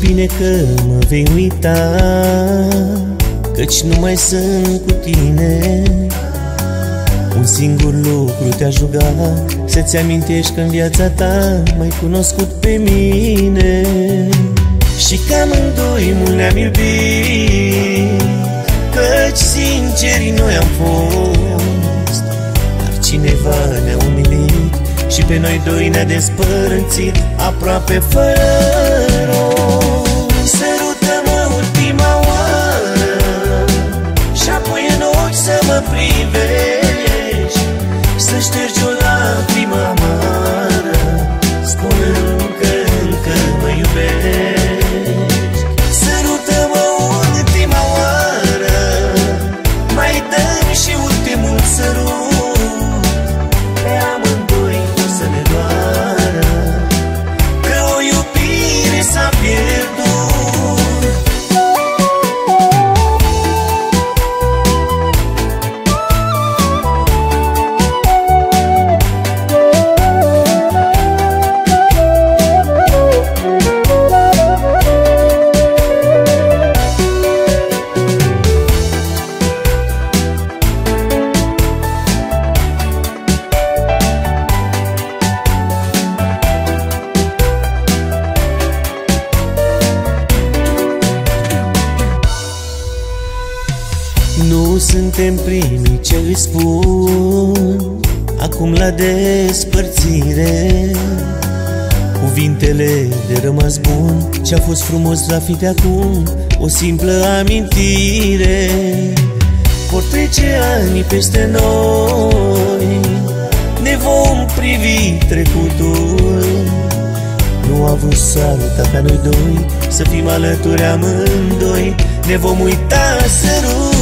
bine că mă vei uita Căci nu mai sunt cu tine. Un singur lucru te-aș ruga Să-ți amintești că în viața ta M-ai cunoscut pe mine. Și că amândoi mult ne-am iubit Căci sinceri noi am fost. Dar cineva ne-a umilit Și pe noi doi ne-a despărțit Aproape fără Nu suntem primii ce îți spun. Acum la despărțire. Cuvintele de rămas bun Ce-a fost frumos va fi de acum. O simplă amintire. Vor trece ani peste noi. Ne vom privi trecutul. Nu a vrut să arăta ca noi doi Să fim alături amândoi. Ne vom uita sărutul